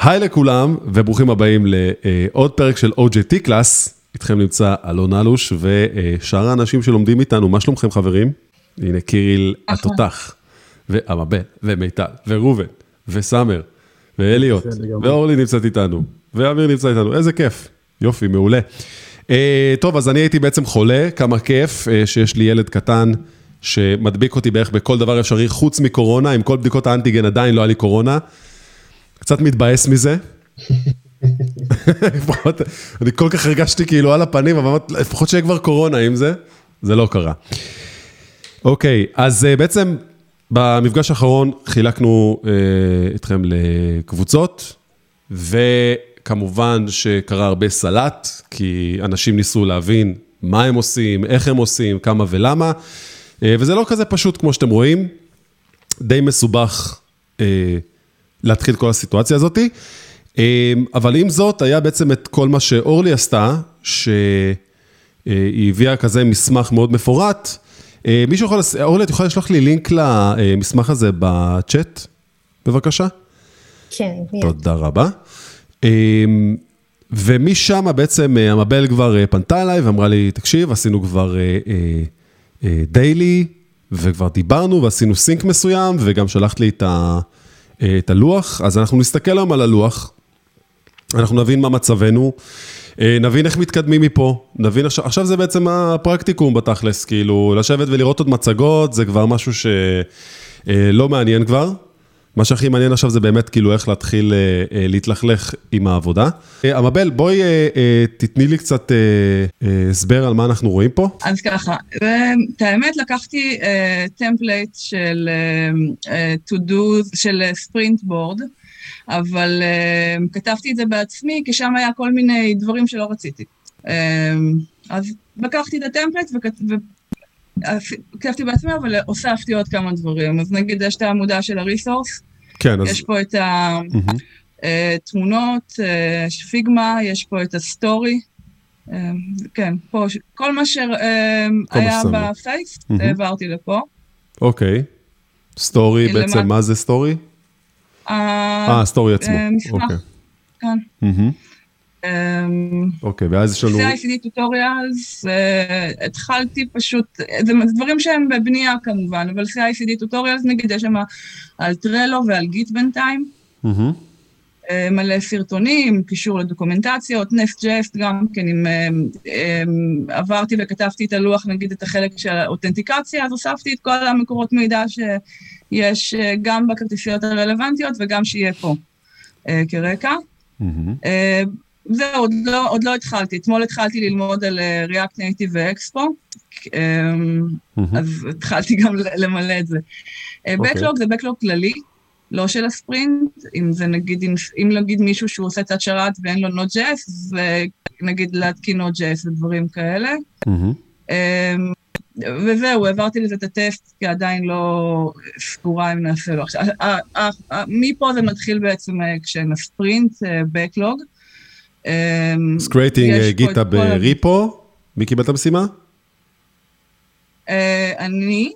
היי לכולם, וברוכים הבאים לעוד פרק של OJT קלאס. איתכם נמצא אלון אלוש ושאר האנשים שלומדים איתנו, מה שלומכם חברים? הנה קיריל התותח, ואמבל, ומיטל, וראובן, וסאמר, ואליוט, ואורלי נמצאת איתנו, ואמיר נמצא איתנו, איזה כיף, יופי, מעולה. Uh, טוב, אז אני הייתי בעצם חולה, כמה כיף uh, שיש לי ילד קטן שמדביק אותי בערך בכל דבר אפשרי חוץ מקורונה, עם כל בדיקות האנטיגן עדיין לא היה לי קורונה. קצת מתבאס מזה. אני כל כך הרגשתי כאילו על הפנים, אבל לפחות שיהיה כבר קורונה עם זה, זה לא קרה. אוקיי, אז uh, בעצם במפגש האחרון חילקנו uh, אתכם לקבוצות, וכמובן שקרה הרבה סלט, כי אנשים ניסו להבין מה הם עושים, איך הם עושים, כמה ולמה, uh, וזה לא כזה פשוט כמו שאתם רואים, די מסובך. להתחיל כל הסיטואציה הזאתי. אבל עם זאת, היה בעצם את כל מה שאורלי עשתה, שהיא הביאה כזה מסמך מאוד מפורט. מישהו יכול, אורלי, את יכולה לשלוח לי לינק למסמך הזה בצ'אט, בבקשה? כן, מיד. תודה רבה. ומשם בעצם המבל כבר פנתה אליי ואמרה לי, תקשיב, עשינו כבר דיילי, וכבר דיברנו ועשינו סינק מסוים, וגם שלחת לי את ה... את הלוח, אז אנחנו נסתכל היום על הלוח, אנחנו נבין מה מצבנו, נבין איך מתקדמים מפה, נבין עכשיו, עכשיו זה בעצם הפרקטיקום בתכלס, כאילו לשבת ולראות עוד מצגות, זה כבר משהו שלא מעניין כבר. מה שהכי מעניין עכשיו זה באמת כאילו איך להתחיל להתלכלך עם העבודה. המבל, בואי תתני לי קצת הסבר על מה אנחנו רואים פה. אז ככה, את האמת לקחתי template של to do, של sprint board, אבל כתבתי את זה בעצמי, כי שם היה כל מיני דברים שלא רציתי. אז לקחתי את ה template וכתבתי בעצמי, אבל הוספתי עוד כמה דברים. אז נגיד, יש את העמודה של ה resource, כן, אז... יש פה את התמונות, Figma, יש פה את ה story. כן, פה, כל מה שהיה בפייס, העברתי לפה. אוקיי. story, בעצם מה זה story? אה, story עצמו. מסמך, כן. אוקיי, ואז יש לנו... CICD tutorials, התחלתי פשוט, זה דברים שהם בבנייה כמובן, אבל CICD tutorials נגיד, יש שם על טרלו ועל גיט בינתיים. מלא סרטונים, קישור לדוקומנטציות, Nest.js גם כן, אם עברתי וכתבתי את הלוח, נגיד את החלק של האותנטיקציה, אז הוספתי את כל המקורות מידע שיש גם בכרטיסיות הרלוונטיות וגם שיהיה פה כרקע. זהו, עוד לא, עוד לא התחלתי. אתמול התחלתי ללמוד על React Native ואקספו, אז התחלתי גם למלא את זה. Backlog זה Backlog כללי, לא של הספרינט, אם זה נגיד, אם נגיד מישהו שהוא עושה קצת שרת ואין לו Node.js, זה נגיד להתקין Node.js ודברים כאלה. וזהו, העברתי לזה את הטסט, כי עדיין לא סגורה אם נעשה לו. עכשיו, מפה זה מתחיל בעצם כשהם ה sprint, Backlog. creating Git בריפו, מי קיבל את המשימה? אני,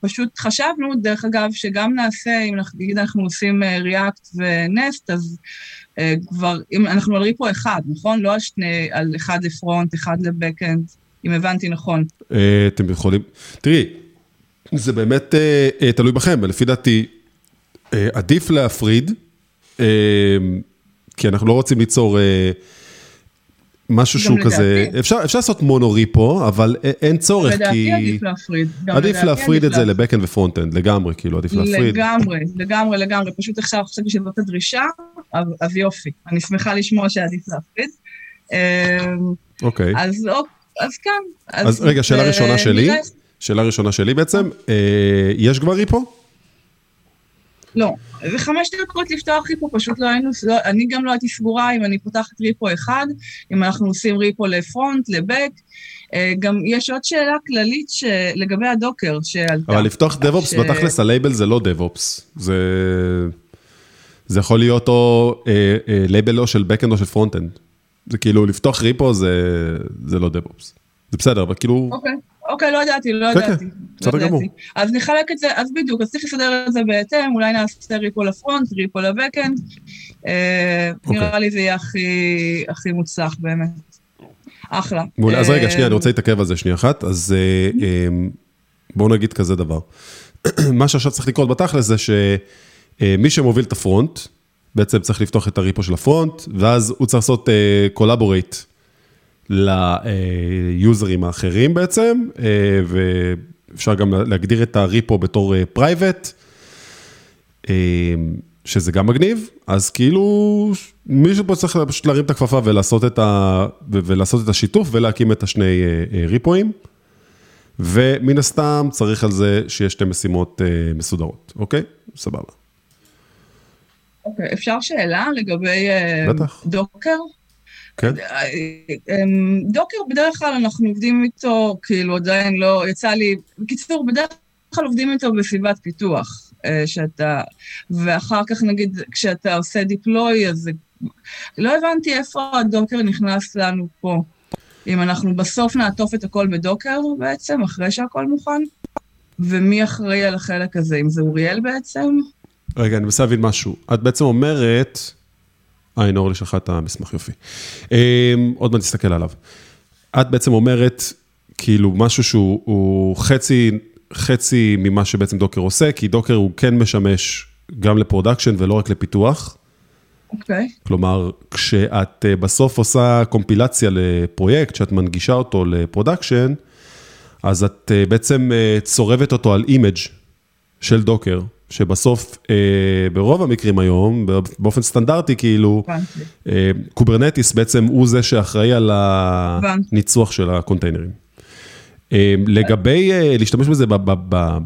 פשוט חשבנו, דרך אגב, שגם נעשה, אם נגיד אנחנו עושים React ונסט, אז כבר, אם אנחנו על ריפו אחד, נכון? לא על שני, על אחד לפרונט, אחד לבקאנד, אם הבנתי נכון. אתם יכולים, תראי, זה באמת תלוי בכם, ולפי דעתי, עדיף להפריד. כי אנחנו לא רוצים ליצור אה, משהו שהוא כזה, אפשר, אפשר לעשות mono repo, אבל אין צורך, לדעתי כי... לדעתי עדיף להפריד. עדיף להפריד את זה ל backend ו frontend, לגמרי, כאילו, עדיף להפריד. לגמרי, לגמרי, לגמרי, פשוט עכשיו חשבתי שזאת הדרישה, אז יופי, אני שמחה לשמוע שעדיף להפריד. אוקיי. אז, אז כן. אז, אז רגע, שאלה ראשונה שלי, שאלה ראשונה שלי בעצם, אה, יש כבר repo? לא, זה חמש דקות לפתוח repo, פשוט לא היינו, לא, אני גם לא הייתי סגורה אם אני פותחת repo אחד, אם אנחנו עושים repo ל front, ל back. גם יש עוד שאלה כללית לגבי ה Docker שעלתה. אבל לפתוח DevOps, ש... בתכלס הלייבל זה לא DevOps, זה... זה יכול להיות או אה, אה, לייבל או של backend או של frontend. זה כאילו, לפתוח repo זה, זה לא DevOps. זה בסדר, אבל כאילו... אוקיי, אוקיי, לא ידעתי, לא כן, כן, ידעתי. לא בסדר ידעתי. גמור. אז נחלק את זה, אז בדיוק, אז צריך לסדר את זה בהתאם, אולי נעשה repo ל front, repo ל backend. נראה לי זה יהיה הכי, מוצלח באמת. אחלה. אז רגע, אה, שנייה, אני רוצה להתעכב על זה שנייה אחת. אז אה, אה, בואו נגיד כזה דבר. מה שעכשיו צריך לקרות בתכלס זה שמי שמוביל את ה front, בעצם צריך לפתוח את ה repo של ה front, ואז הוא צריך לעשות collaborate ליוזרים האחרים בעצם, אה, ואפשר גם להגדיר את ה repo בתור private. שזה גם מגניב, אז כאילו מישהו פה צריך פשוט להרים את הכפפה ולעשות את, ה, ולעשות את השיתוף ולהקים את השני אה, אה, ריפואים. ומן הסתם צריך על זה שיש שתי משימות אה, מסודרות, אוקיי? סבבה. אוקיי, אפשר שאלה לגבי אה, בטח. Docker? כן? אה, אמ, דוקר בדרך כלל אנחנו עובדים איתו, כאילו עדיין לא, יצא לי, בקיצור, בדרך כלל עובדים איתו בסביבת פיתוח, אה, שאתה, ואחר כך נגיד כשאתה עושה דיפלוי, אז זה, לא הבנתי איפה הדוקר נכנס לנו פה. אם אנחנו בסוף נעטוף את הכל בדוקר בעצם, אחרי שהכל מוכן, ומי אחראי על החלק הזה, אם זה אוריאל בעצם? רגע, אני מנסה להבין משהו. את בעצם אומרת... אה, הנה אורלי שלחה את המסמך, יופי. אה, עוד מעט נסתכל עליו. את בעצם אומרת, כאילו, משהו שהוא הוא חצי, חצי ממה שבעצם Docker עושה, כי Docker הוא כן משמש גם ל production ולא רק לפיתוח. אוקיי. כלומר, כשאת אה, בסוף עושה קומפילציה לפרויקט, שאת מנגישה אותו ל production, אז את אה, בעצם אה, צורבת אותו על image של Docker, שבסוף, אה, ברוב המקרים היום, באופן סטנדרטי, כאילו. אה, Kubernetes בעצם הוא זה שאחראי על. הניצוח של הקונטיינרים. אה, לגבי אה, להשתמש בזה ב... ב, ב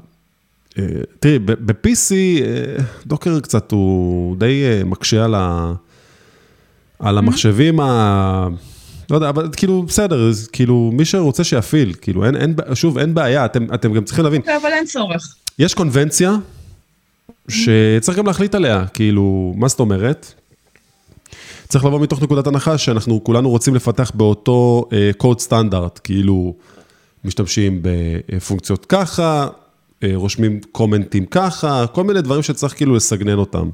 אה, תראי, ב-PC, אה, Docker קצת הוא די אה, מקשה על, ה, על המחשבים ה... לא יודע, אבל כאילו, בסדר, כאילו, מי שרוצה שיפעיל, כאילו, אין, אין, שוב, אין בעיה, אתם, אתם גם צריכים להבין, אוקיי, אבל אין צורך. יש קונבנציה שצריך גם להחליט עליה, כאילו, מה זאת אומרת? צריך לבוא מתוך נקודת הנחה שאנחנו כולנו רוצים לפתח באותו קוד סטנדרט, כאילו, משתמשים בפונקציות ככה, אה, רושמים קומנטים ככה, כל מיני דברים שצריך כאילו לסגנן אותם.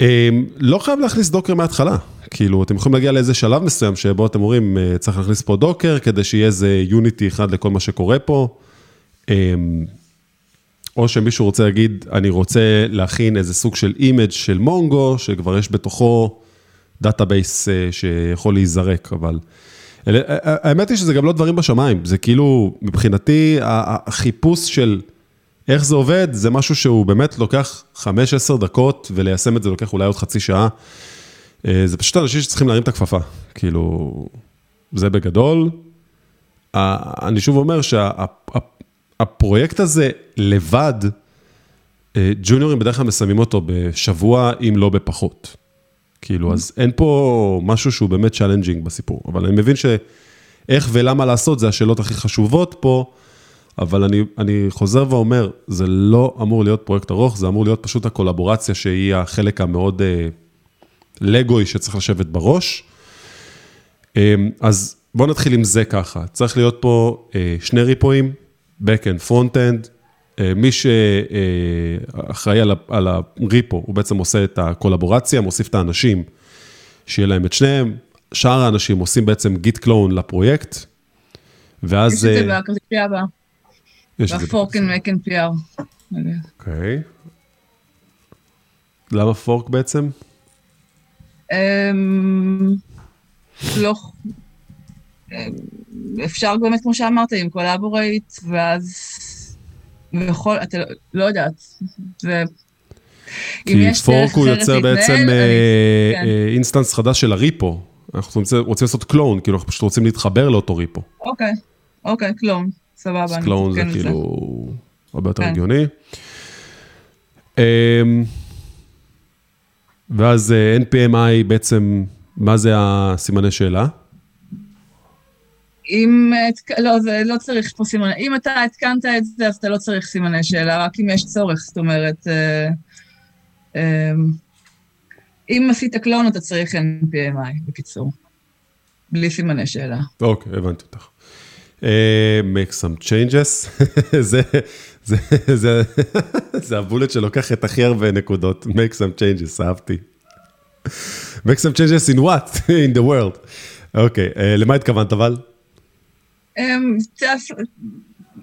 אה, לא חייב להכניס דוקר מההתחלה, כאילו, אתם יכולים להגיע לאיזה שלב מסוים שבו אתם אומרים, אה, צריך להכניס פה דוקר כדי שיהיה איזה יוניטי אחד לכל מה שקורה פה. אה, או שמישהו רוצה להגיד, אני רוצה להכין איזה סוג של image של Mongo, שכבר יש בתוכו database אה, שיכול להיזרק, אבל... אלה- ה- ה- האמת היא שזה גם לא דברים בשמיים, זה כאילו, מבחינתי, החיפוש של איך זה עובד, זה משהו שהוא באמת לוקח 5-10 דקות, וליישם את זה לוקח אולי עוד חצי שעה. אה, זה פשוט אנשים שצריכים להרים את הכפפה, כאילו, זה בגדול. אני שוב אומר שהפרויקט הזה לבד, אה, ג'וניורים בדרך כלל מסיימים אותו בשבוע, אם לא בפחות. כאילו, אז אין פה משהו שהוא באמת challenging בסיפור, אבל אני מבין שאיך ולמה לעשות זה השאלות הכי חשובות פה, אבל אני, אני חוזר ואומר, זה לא אמור להיות פרויקט ארוך, זה אמור להיות פשוט הקולבורציה שהיא החלק המאוד אה, לגוי שצריך לשבת בראש. אה, אז בואו נתחיל עם זה ככה, צריך להיות פה אה, שני ריפואים, Backend, Frontend, אה, מי שאחראי על, ה repo, הוא בעצם עושה את הקולבורציה, מוסיף את האנשים, שיהיה להם את שניהם, שאר האנשים עושים בעצם git clone לפרויקט, ואז... יש את זה אה, בכרטיסייה הבאה, יש את זה ב fork make and PR. אוקיי. למה fork בעצם? אמ, לא... אפשר באמת, כמו שאמרת, עם collaborate, ואז... ויכול, אתה לא- יודעת. אם כי fork הוא יוצר להתנהל, בעצם אני- אה, כן. אה, instance חדש של ה repo. אנחנו רוצים, רוצים לעשות clone, כאילו אנחנו פשוט רוצים להתחבר לאותו repo. אוקיי, אוקיי, קלון, סבבה, אז קלון זה כאילו הרבה יותר כן. הגיוני. אמ, ואז אה, NPMI בעצם, מה זה הסימני שאלה? אם... התק- לא, זה לא צריך פה סימני... אם אתה התקנת את זה, אז אתה לא צריך סימני שאלה, רק אם יש צורך, זאת אומרת... אה, אה, אם עשית קלון, אתה צריך NPMI, בקיצור. בלי סימני שאלה. אוקיי, הבנתי אותך. make some changes, זה, זה, זה, זה הבולט שלוקח את הכי הרבה נקודות, make some changes, אהבתי. make some changes in what? in the world. אוקיי, okay, uh, למה התכוונת אבל? Um,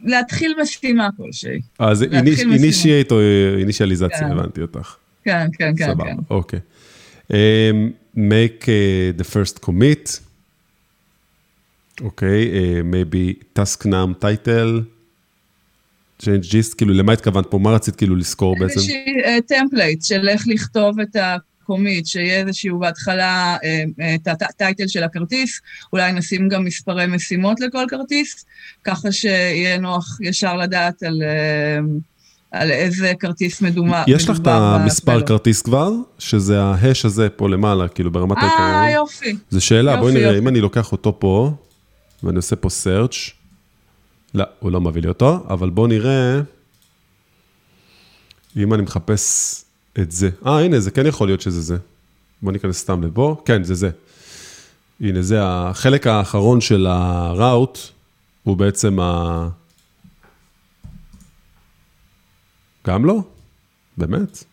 להתחיל משימה כלשהי. אז אינישייט או אינישיאליזציה, כן. הבנתי אותך. כן, כן, כן. סבבה, אוקיי. make uh, the first commit. אוקיי, uh, maybe task name title. change gist, כאילו, למה התכוונת פה? מה רצית כאילו לזכור בעצם? איזושהי template של איך לכתוב את ה commit, שיהיה איזשהו בהתחלה את ה title של הכרטיס, אולי נשים גם מספרי משימות לכל כרטיס, ככה שיהיה נוח ישר לדעת על... על איזה כרטיס מדובר. יש לך את המספר כרטיס כבר, שזה ההש הזה פה למעלה, כאילו ברמת העיקרון. אה, יופי. זו שאלה, בואי נראה, אם אני לוקח אותו פה, ואני עושה פה search, לא, הוא לא מביא לי אותו, אבל בואו נראה, אם אני מחפש את זה. אה, הנה, זה כן יכול להיות שזה זה. בואו ניכנס סתם לבו, כן, זה זה. הנה, זה החלק האחרון של הראוט, הוא בעצם ה... גם לא? באמת?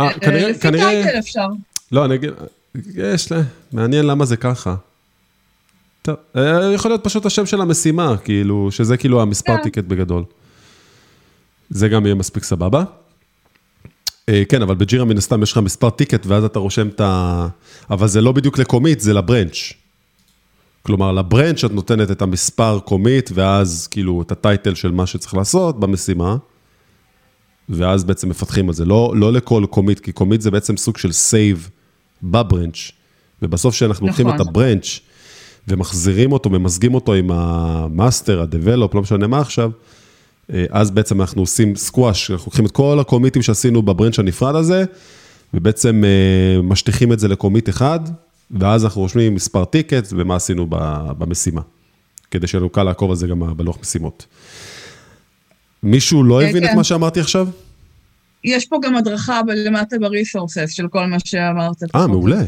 אה, אה כנראה... לפי title אפשר. לא, אני אגיד, יש, מעניין למה זה ככה. טוב, אה, יכול להיות פשוט השם של המשימה, כאילו, שזה כאילו המספר כן. ticket בגדול. זה גם יהיה מספיק סבבה. אה, כן, אבל ב Jira מן הסתם יש לך מספר ticket, ואז אתה רושם את ה... אבל זה לא בדיוק ל commit, זה ל branch. כלומר, ל branch את נותנת את המספר commit, ואז כאילו את ה title של מה שצריך לעשות במשימה, ואז בעצם מפתחים על זה. לא, לא לכל commit, כי commit זה בעצם סוג של save ב branch, ובסוף כשאנחנו נכון. לוקחים את ה branch, ומחזירים אותו, ממזגים אותו עם ה master, ה develop, לא משנה מה עכשיו, אז בעצם אנחנו עושים סקואש, אנחנו לוקחים את כל הקומיטים שעשינו ב branch הנפרד הזה, ובעצם אה, משטיחים את זה ל commit אחד, ואז אנחנו רושמים מספר ticket ומה עשינו במשימה, כדי שיהיה לנו קל לעקוב על זה גם בלוח משימות. מישהו לא הבין את כן. מה שאמרתי עכשיו? יש פה גם הדרכה למטה ב resources של כל מה שאמרת. אה, מעולה.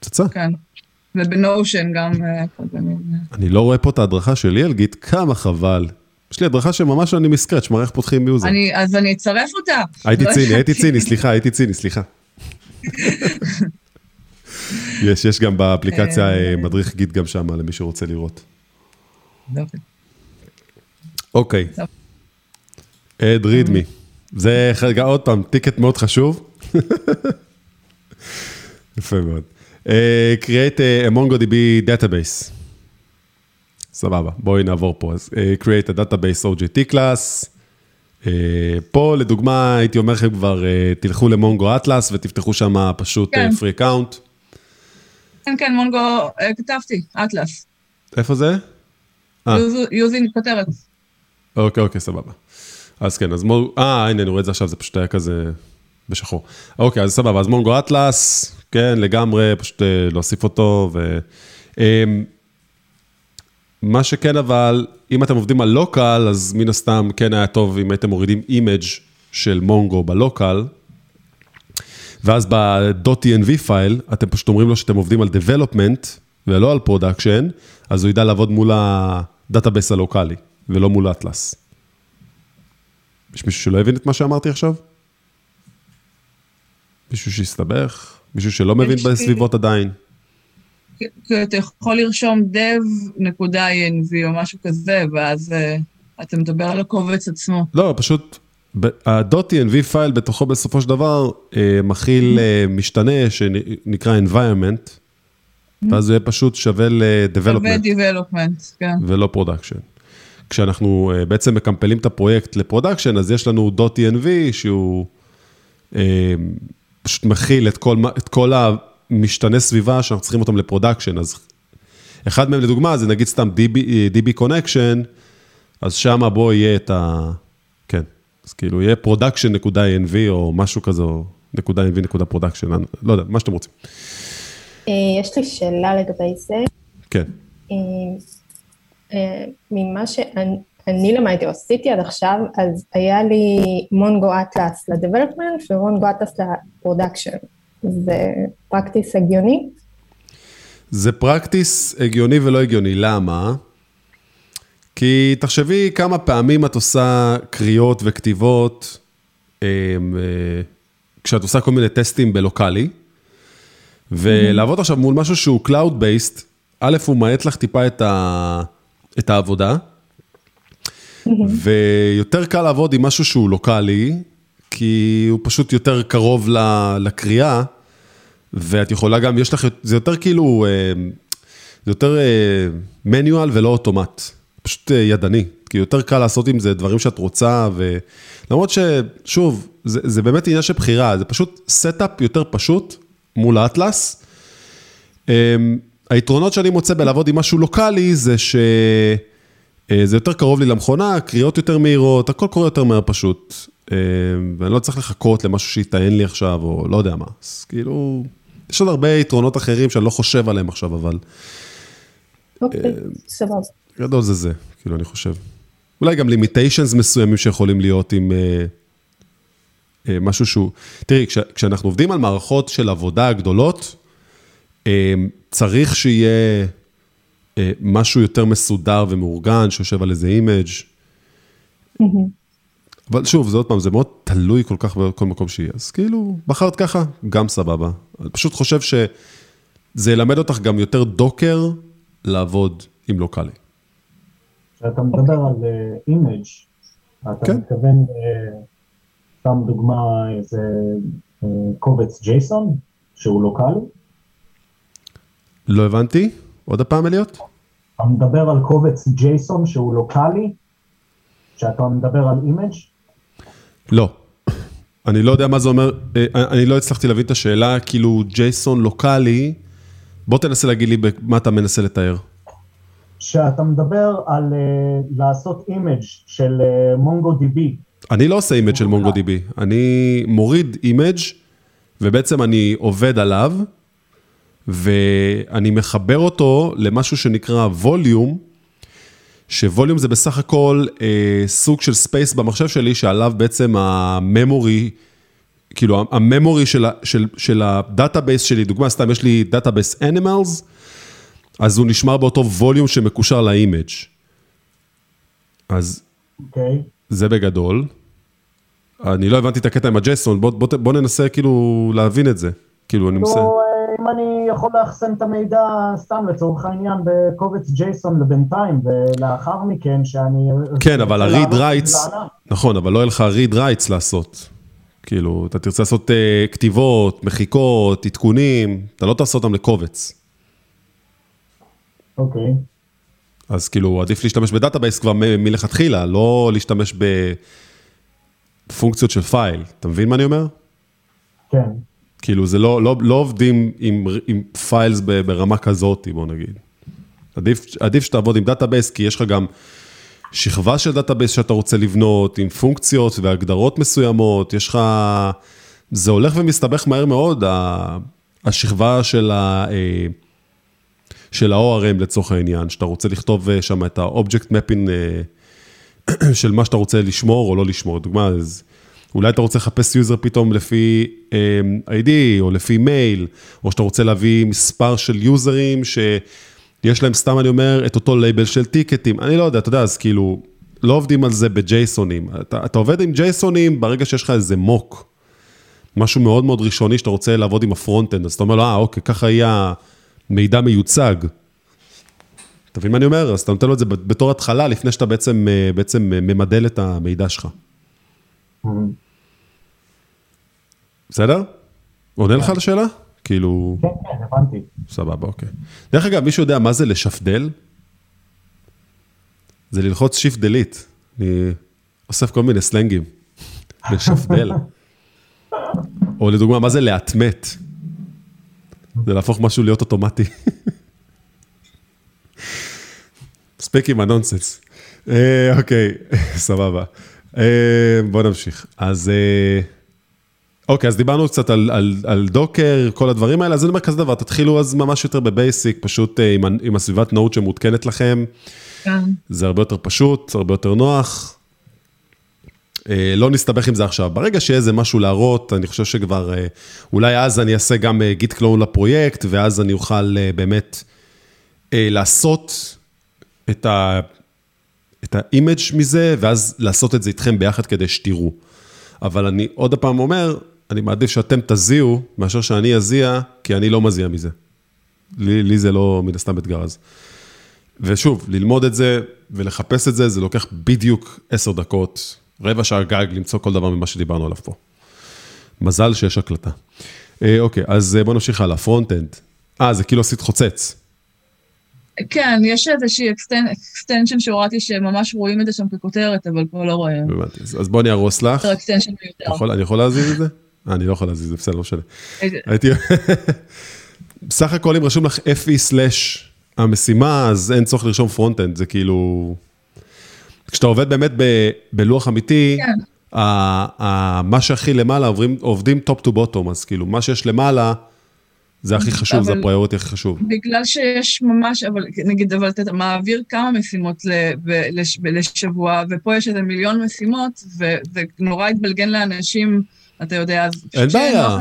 פצצה. כן. וב Notion גם... אה, אני לא רואה פה את ההדרכה שלי על Git, כמה חבל. יש לי הדרכה שממש אני מ scratch, מראה איך פותחים user. אז אני אצרף אותה. הייתי לא ציני, הייתי ציני, סליחה, הייתי ציני, סליחה. יש, יש גם באפליקציה אה, מדריך Git גם שם, למי שרוצה לראות. אוקיי. אד רידמי. זה עוד פעם, טיקט מאוד חשוב. יפה מאוד. Create a MongoDB database. סבבה, בואי נעבור פה. אז uh, create a database OGT class. Uh, פה לדוגמה הייתי אומר לכם כבר, uh, תלכו למונגו אטלס ותפתחו שם פשוט כן. free account. כן, כן, מונגו, uh, כתבתי, אטלס. איפה זה? יוזין כותרת. אוקיי, אוקיי, סבבה. אז כן, אז Mongo, אה, הנה, אני רואה את זה עכשיו, זה פשוט היה כזה בשחור. אוקיי, אז סבבה, אז Mongo Atlas, כן, לגמרי, פשוט להוסיף אותו. ו... מה שכן אבל, אם אתם עובדים על local, אז מן הסתם כן היה טוב אם הייתם מורידים image של Mongo ב local, ואז ב .env file, אתם פשוט אומרים לו שאתם עובדים על development ולא על production, אז הוא ידע לעבוד מול ה database הלוקאלי, ולא מול אטלס. יש מישהו שלא הבין את מה שאמרתי עכשיו? מישהו שהסתבך? מישהו שלא מבין בסביבות עדיין. אתה יכול לרשום dev.env או משהו כזה, ואז אה, אתה מדבר על הקובץ עצמו. לא, פשוט ה-.env file בתוכו בסופו של דבר אה, מכיל אה, משתנה שנקרא environment, ואז זה פשוט שווה ל-development. שווה development, כן. ולא production. כשאנחנו בעצם מקמפלים את הפרויקט ל production, אז יש לנו .env שהוא פשוט מכיל את כל, את כל המשתנה סביבה שאנחנו צריכים אותם ל production, אז אחד מהם לדוגמה זה נגיד סתם DB, DB Connection, אז שמה בו יהיה את ה... כן, אז כאילו יהיה production.env או משהו כזה, או נקודה .env נקודה production, לא יודע, מה שאתם רוצים. אה, יש לי שאלה לגבי זה. כן. אה, אה, ממה שאני... אני למדתי, או עשיתי עד עכשיו, אז היה לי Mongo Atlas ל development ו Mongo Atlas ל production. זה practice הגיוני? זה practice הגיוני ולא הגיוני, למה? כי תחשבי כמה פעמים את עושה קריאות וכתיבות אה, כשאת עושה כל מיני טסטים בלוקאלי, ולעבוד עכשיו מול משהו שהוא Cloud-Based, א', הוא מאט לך טיפה את, ה, את העבודה, ויותר קל לעבוד עם משהו שהוא לוקאלי, כי הוא פשוט יותר קרוב לקריאה, ואת יכולה גם, יש לך, זה יותר כאילו, אה, זה יותר manual ולא אוטומט, פשוט אה, ידני, כי יותר קל לעשות עם זה דברים שאת רוצה, ולמרות ששוב, זה, זה באמת עניין של בחירה, זה פשוט setup יותר פשוט מול האטלס. היתרונות שאני מוצא בלעבוד עם משהו לוקאלי זה שזה אה, יותר קרוב לי למכונה, קריאות יותר מהירות, הכל קורה יותר מהר פשוט. אמ, ואני לא צריך לחכות למשהו שיטען לי עכשיו, או לא יודע מה. אז כאילו, יש עוד הרבה יתרונות אחרים שאני לא חושב עליהם עכשיו, אבל... אוקיי, אה, סבבה. בגדול זה זה, כאילו, אני חושב. אולי גם limitations מסוימים שיכולים להיות עם uh, משהו שהוא... תראי, כש, כשאנחנו עובדים על מערכות של עבודה גדולות, צריך שיהיה משהו יותר מסודר ומאורגן, שיושב על איזה image. Mm-hmm. אבל שוב, זה עוד פעם, זה מאוד תלוי כל כך בכל מקום שיהיה. אז כאילו, בחרת ככה, גם סבבה. אני פשוט חושב שזה ילמד אותך גם יותר Docker לעבוד עם לוקאלי. כשאתה מדבר על image, אה, אתה כן. מתכוון, אה, סתם דוגמה, איזה אה, קובץ JSON, שהוא לוקאלי? לא הבנתי, עוד פעם אליוט? אתה מדבר על קובץ JSON שהוא לוקאלי, כשאתה מדבר על image? לא. אני לא יודע מה זה אומר, אני לא הצלחתי להבין את השאלה, כאילו JSON לוקאלי, בוא תנסה להגיד לי מה אתה מנסה לתאר. שאתה מדבר על uh, לעשות image של Mongo uh, DB. אני לא עושה image של MongoDB, אני מוריד image ובעצם אני עובד עליו, ואני מחבר אותו למשהו שנקרא volume, ש volume זה בסך הכל אה, סוג של space במחשב שלי, שעליו בעצם ה memory, כאילו ה memory של, של, של ה database שלי, דוגמה סתם, יש לי database animals, אז הוא נשמר באותו volume שמקושר ל image. אז okay. אוקיי. זה בגדול. אני לא הבנתי את הקטע עם ה JSON, בוא, בוא, בוא ננסה כאילו להבין את זה. כאילו, אני מנסה... אם אני יכול לאחסן את המידע סתם לצורך העניין בקובץ JSON לבינתיים, ולאחר מכן שאני... כן, אבל ה-read writes, נכון, אבל לא יהיה לך read writes לעשות. כאילו, אתה תרצה לעשות uh, כתיבות, מחיקות, עדכונים, אתה לא תעשה אותם לקובץ. אוקיי. אז כאילו, עדיף להשתמש ב database כבר מלכתחילה, לא להשתמש בפונקציות של file. אתה מבין מה אני אומר? כן. כאילו, זה לא, לא, לא עובדים עם, עם files ברמה כזאת, בוא נגיד. עדיף, עדיף שתעבוד עם database, כי יש לך גם שכבה של database שאתה רוצה לבנות, עם פונקציות והגדרות מסוימות, יש לך... זה הולך ומסתבך מהר מאוד, השכבה של ה... אה, של ה-ORM לצורך העניין, שאתה רוצה לכתוב אה, שם את ה-Object Mapping אה, של מה שאתה רוצה לשמור או לא לשמור. דוגמה, אז אולי אתה רוצה לחפש user פתאום לפי אה, ID או לפי מייל, או שאתה רוצה להביא מספר של user ים שיש להם, סתם אני אומר, את אותו לייבל של tickets. אני לא יודע, אתה יודע, אז כאילו, לא עובדים על זה ב JSON ים. אתה, אתה עובד עם JSON ים ברגע שיש לך איזה mock. משהו מאוד מאוד ראשוני שאתה רוצה לעבוד עם ה front-end, אז אתה אומר לו, אה, אוקיי, ככה יהיה מידע מיוצג. אתה מבין מה אני אומר? אז אתה נותן לו את זה בתור התחלה, לפני שאתה בעצם, אה, בעצם אה, ממדל את המידע שלך. בסדר? עונה לך על השאלה? כאילו... כן, כן, הבנתי. סבבה, אוקיי. דרך אגב, מישהו יודע מה זה לשפדל? זה ללחוץ shift delete. אני אוסף כל מיני סלנגים. לשפדל. או לדוגמה, מה זה לאטמת? זה להפוך משהו להיות אוטומטי. מספיק עם ה nonsense. אה, אוקיי, סבבה. אה, בוא נמשיך. אז... אה, אוקיי, אז דיברנו קצת על, על, על דוקר, כל הדברים האלה, אז אני אומר כזה דבר, תתחילו אז ממש יותר בבייסיק, פשוט עם, עם הסביבת נאות שמעודכנת לכם. כן. זה הרבה יותר פשוט, הרבה יותר נוח. אה, לא נסתבך עם זה עכשיו. ברגע שיהיה איזה משהו להראות, אני חושב שכבר, אה, אולי אז אני אעשה גם גיט קלון לפרויקט, ואז אני אוכל באמת לעשות את ה... את ה image מזה, ואז לעשות את זה איתכם ביחד כדי שתראו. אבל אני עוד פעם אומר, אני מעדיף שאתם תזיעו, מאשר שאני אזיע, כי אני לא מזיע מזה. לי, לי זה לא מן הסתם אתגר אז. ושוב, ללמוד את זה ולחפש את זה, זה לוקח בדיוק עשר דקות, רבע שעה גג, למצוא כל דבר ממה שדיברנו עליו פה. מזל שיש הקלטה. אה, אוקיי, אז אה, בוא נמשיך הלאה, front-end. אה, זה כאילו עשית חוצץ. כן, יש איזושהי extension שהורדתי שממש רואים את זה שם ככותרת, אבל פה לא רואים. הבנתי, אז בואי אני אהרוס לך. אני יכול להזיז את זה? אה, אני לא יכול להזיז, זה בסדר, לא משנה. הייתי... בסך הכל אם רשום לך FE/ המשימה, אז אין צורך לרשום front-end, זה כאילו... כשאתה עובד באמת בלוח אמיתי, כן. מה שהכי למעלה עוברים, עובדים top to bottom, אז כאילו, מה שיש למעלה, זה הכי חשוב, זה ה priority הכי חשוב. בגלל שיש ממש, אבל נגיד, אבל אתה מעביר כמה משימות לשבוע, ופה יש איזה מיליון משימות, וזה נורא התבלגן לאנשים, אתה יודע, אז... אין בעיה.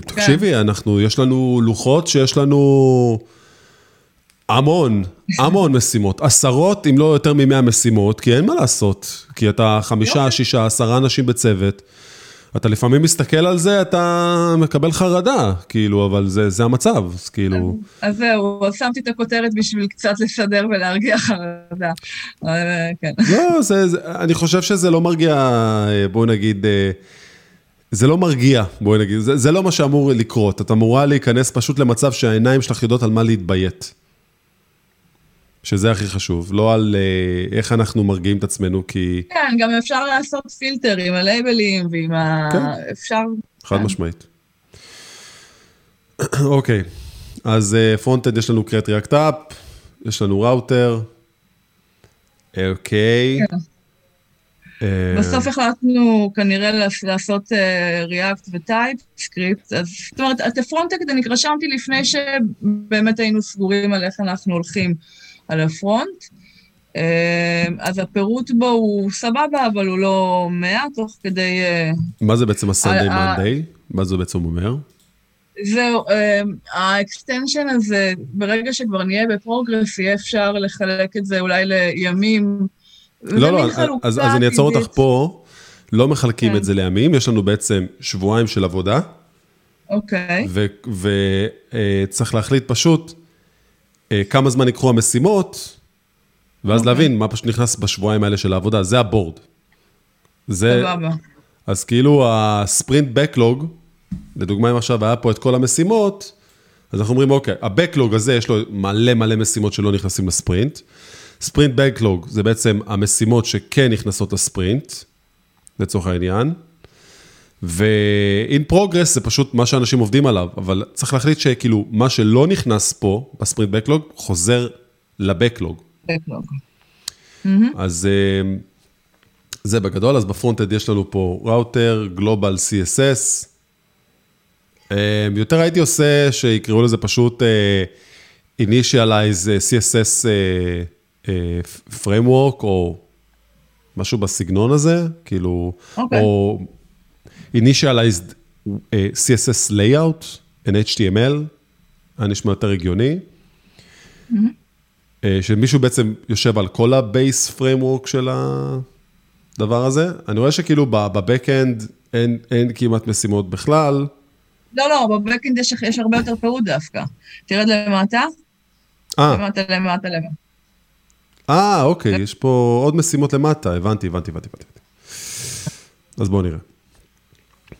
תקשיבי, כן. אנחנו, יש לנו לוחות שיש לנו המון, המון משימות, עשרות אם לא יותר ממאה משימות, כי אין מה לעשות, כי אתה חמישה, שישה, עשרה אנשים בצוות. אתה לפעמים מסתכל על זה, אתה מקבל חרדה, כאילו, אבל זה, זה המצב, אז כאילו... אז זהו, אז שמתי את הכותרת בשביל קצת לסדר ולהרגיע חרדה. כן. לא, זה, זה, אני חושב שזה לא מרגיע, אה, בואו נגיד, אה, זה לא מרגיע, בואי נגיד, זה, זה לא מה שאמור לקרות. את אמורה להיכנס פשוט למצב שהעיניים שלך יודעות על מה להתביית. שזה הכי חשוב, לא על uh, איך אנחנו מרגיעים את עצמנו, כי... כן, גם אפשר לעשות פילטר עם הלייבלים ועם ה... כן. אפשר... חד כן. משמעית. אוקיי, אז front-end uh, יש לנו create react app, יש לנו ראוטר, אוקיי. כן. אה, בסוף החלטנו כנראה לעשות React ו TypeScript, אז זאת אומרת, את הפרויקט אני רשמתי לפני שבאמת היינו סגורים על איך אנחנו הולכים על ה front. אה, אז הפירוט בו הוא סבבה, אבל הוא לא מאה, תוך כדי... אה, מה זה בעצם man day? מה זה בעצם אומר? זהו, ה extension הזה, ברגע שכבר נהיה ב progress, יהיה אפשר לחלק את זה אולי לימים. לא, לא, אז, אז אני אעצור אותך פה. לא מחלקים כן. את זה לימים, יש לנו בעצם שבועיים של עבודה. אוקיי. וצריך להחליט פשוט אה, כמה זמן יקחו המשימות, ואז אוקיי. להבין מה פשוט נכנס בשבועיים האלה של העבודה, זה הבורד. זה... סבבה. אז כאילו הספרינט בקלוג, לדוגמה אם עכשיו היה פה את כל המשימות, אז אנחנו אומרים, אוקיי, הבקלוג הזה יש לו מלא מלא משימות שלא נכנסים לספרינט. ספרינט בקלוג זה בעצם המשימות שכן נכנסות לספרינט, לצורך העניין. ו-in progress זה פשוט מה שאנשים עובדים עליו, אבל צריך להחליט שכאילו, מה שלא נכנס פה בספרינט בקלוג, חוזר לבקלוג. בקלוג. אז אה, זה בגדול, אז בפרונט-אד יש לנו פה ראוטר, גלובל CSS. אה, יותר הייתי עושה שיקראו לזה פשוט אה, initialize CSS framework, או משהו בסגנון הזה, כאילו, okay. אוקיי. או initialized uh, CSS layout, in HTML, היה נשמע יותר הגיוני. Mm-hmm. Uh, שמישהו בעצם יושב על כל ה-base framework של הדבר הזה. אני רואה שכאילו בבקאנד אין, אין כמעט משימות בכלל. לא, לא, בבקאנד יש, יש הרבה יותר פירוט דווקא. תרד למטה. אה. למטה, למטה, למטה. אה, אוקיי, יש פה עוד משימות למטה, הבנתי, הבנתי, הבנתי. אז בואו נראה.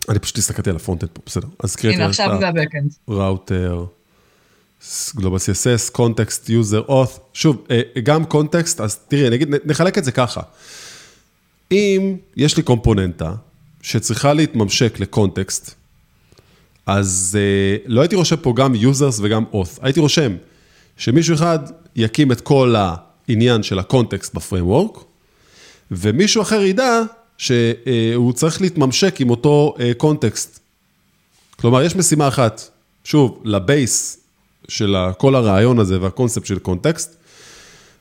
אני פשוט הסתכלתי על ה front-end פה, בסדר. אז create הנה, עכשיו זה ה backend. router, global CSS, context, user, auth. שוב, אה, גם context, אז תראי, נגיד, נחלק את זה ככה. אם יש לי קומפוננטה שצריכה להתממשק ל context, אז uh, לא הייתי רושם פה גם users וגם אוף. הייתי רושם שמישהו אחד יקים את כל העניין של ה context ב framework, ומישהו אחר ידע שהוא צריך להתממשק עם אותו context. כלומר, יש משימה אחת, שוב, ל base של כל הרעיון הזה והקונספט של context,